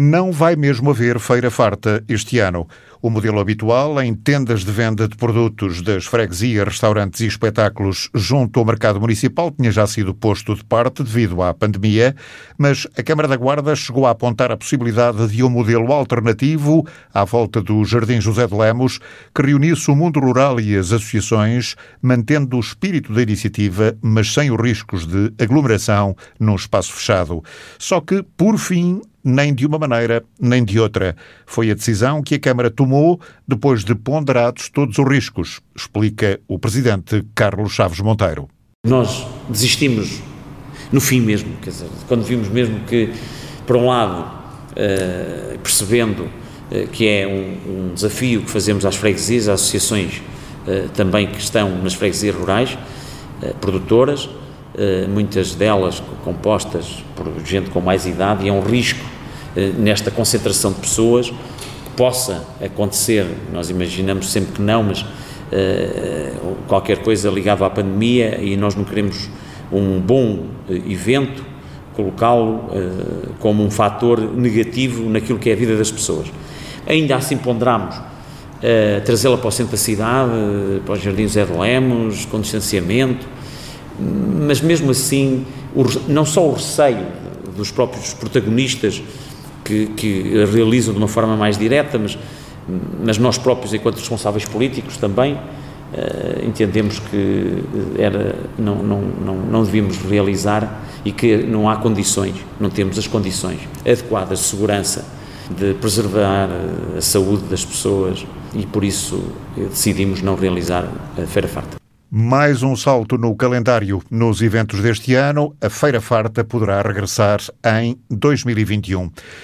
não vai mesmo haver feira farta este ano. O modelo habitual, em tendas de venda de produtos das freguesias, restaurantes e espetáculos junto ao mercado municipal, tinha já sido posto de parte devido à pandemia, mas a Câmara da Guarda chegou a apontar a possibilidade de um modelo alternativo à volta do Jardim José de Lemos, que reunisse o mundo rural e as associações, mantendo o espírito da iniciativa, mas sem os riscos de aglomeração num espaço fechado. Só que, por fim, nem de uma maneira nem de outra. Foi a decisão que a Câmara tomou depois de ponderados todos os riscos, explica o presidente Carlos Chaves Monteiro. Nós desistimos no fim mesmo, quer dizer, quando vimos mesmo que, por um lado, uh, percebendo uh, que é um, um, desafio que fazemos às freguesias, às associações uh, também que estão nas freguesias rurais, produtoras, muitas delas compostas por gente com mais idade, e é um risco nesta concentração de pessoas que possa acontecer, nós imaginamos sempre que não, mas uh, qualquer coisa ligada à pandemia e nós não queremos um bom evento colocá-lo uh, como um fator negativo naquilo que é a vida das pessoas. Ainda assim ponderamos uh, trazê-la para o centro da cidade, para os Jardins Zé de Lemos, com distanciamento, mas mesmo assim, o, não só o receio dos próprios protagonistas que, que realizam de uma forma mais direta, mas, mas nós próprios, enquanto responsáveis políticos, também uh, entendemos que era, não, não, não, não devíamos realizar e que não há condições, não temos as condições adequadas de segurança de preservar a saúde das pessoas e por isso decidimos não realizar a Feira Farta. Mais um salto no calendário. Nos eventos deste ano, a Feira Farta poderá regressar em 2021.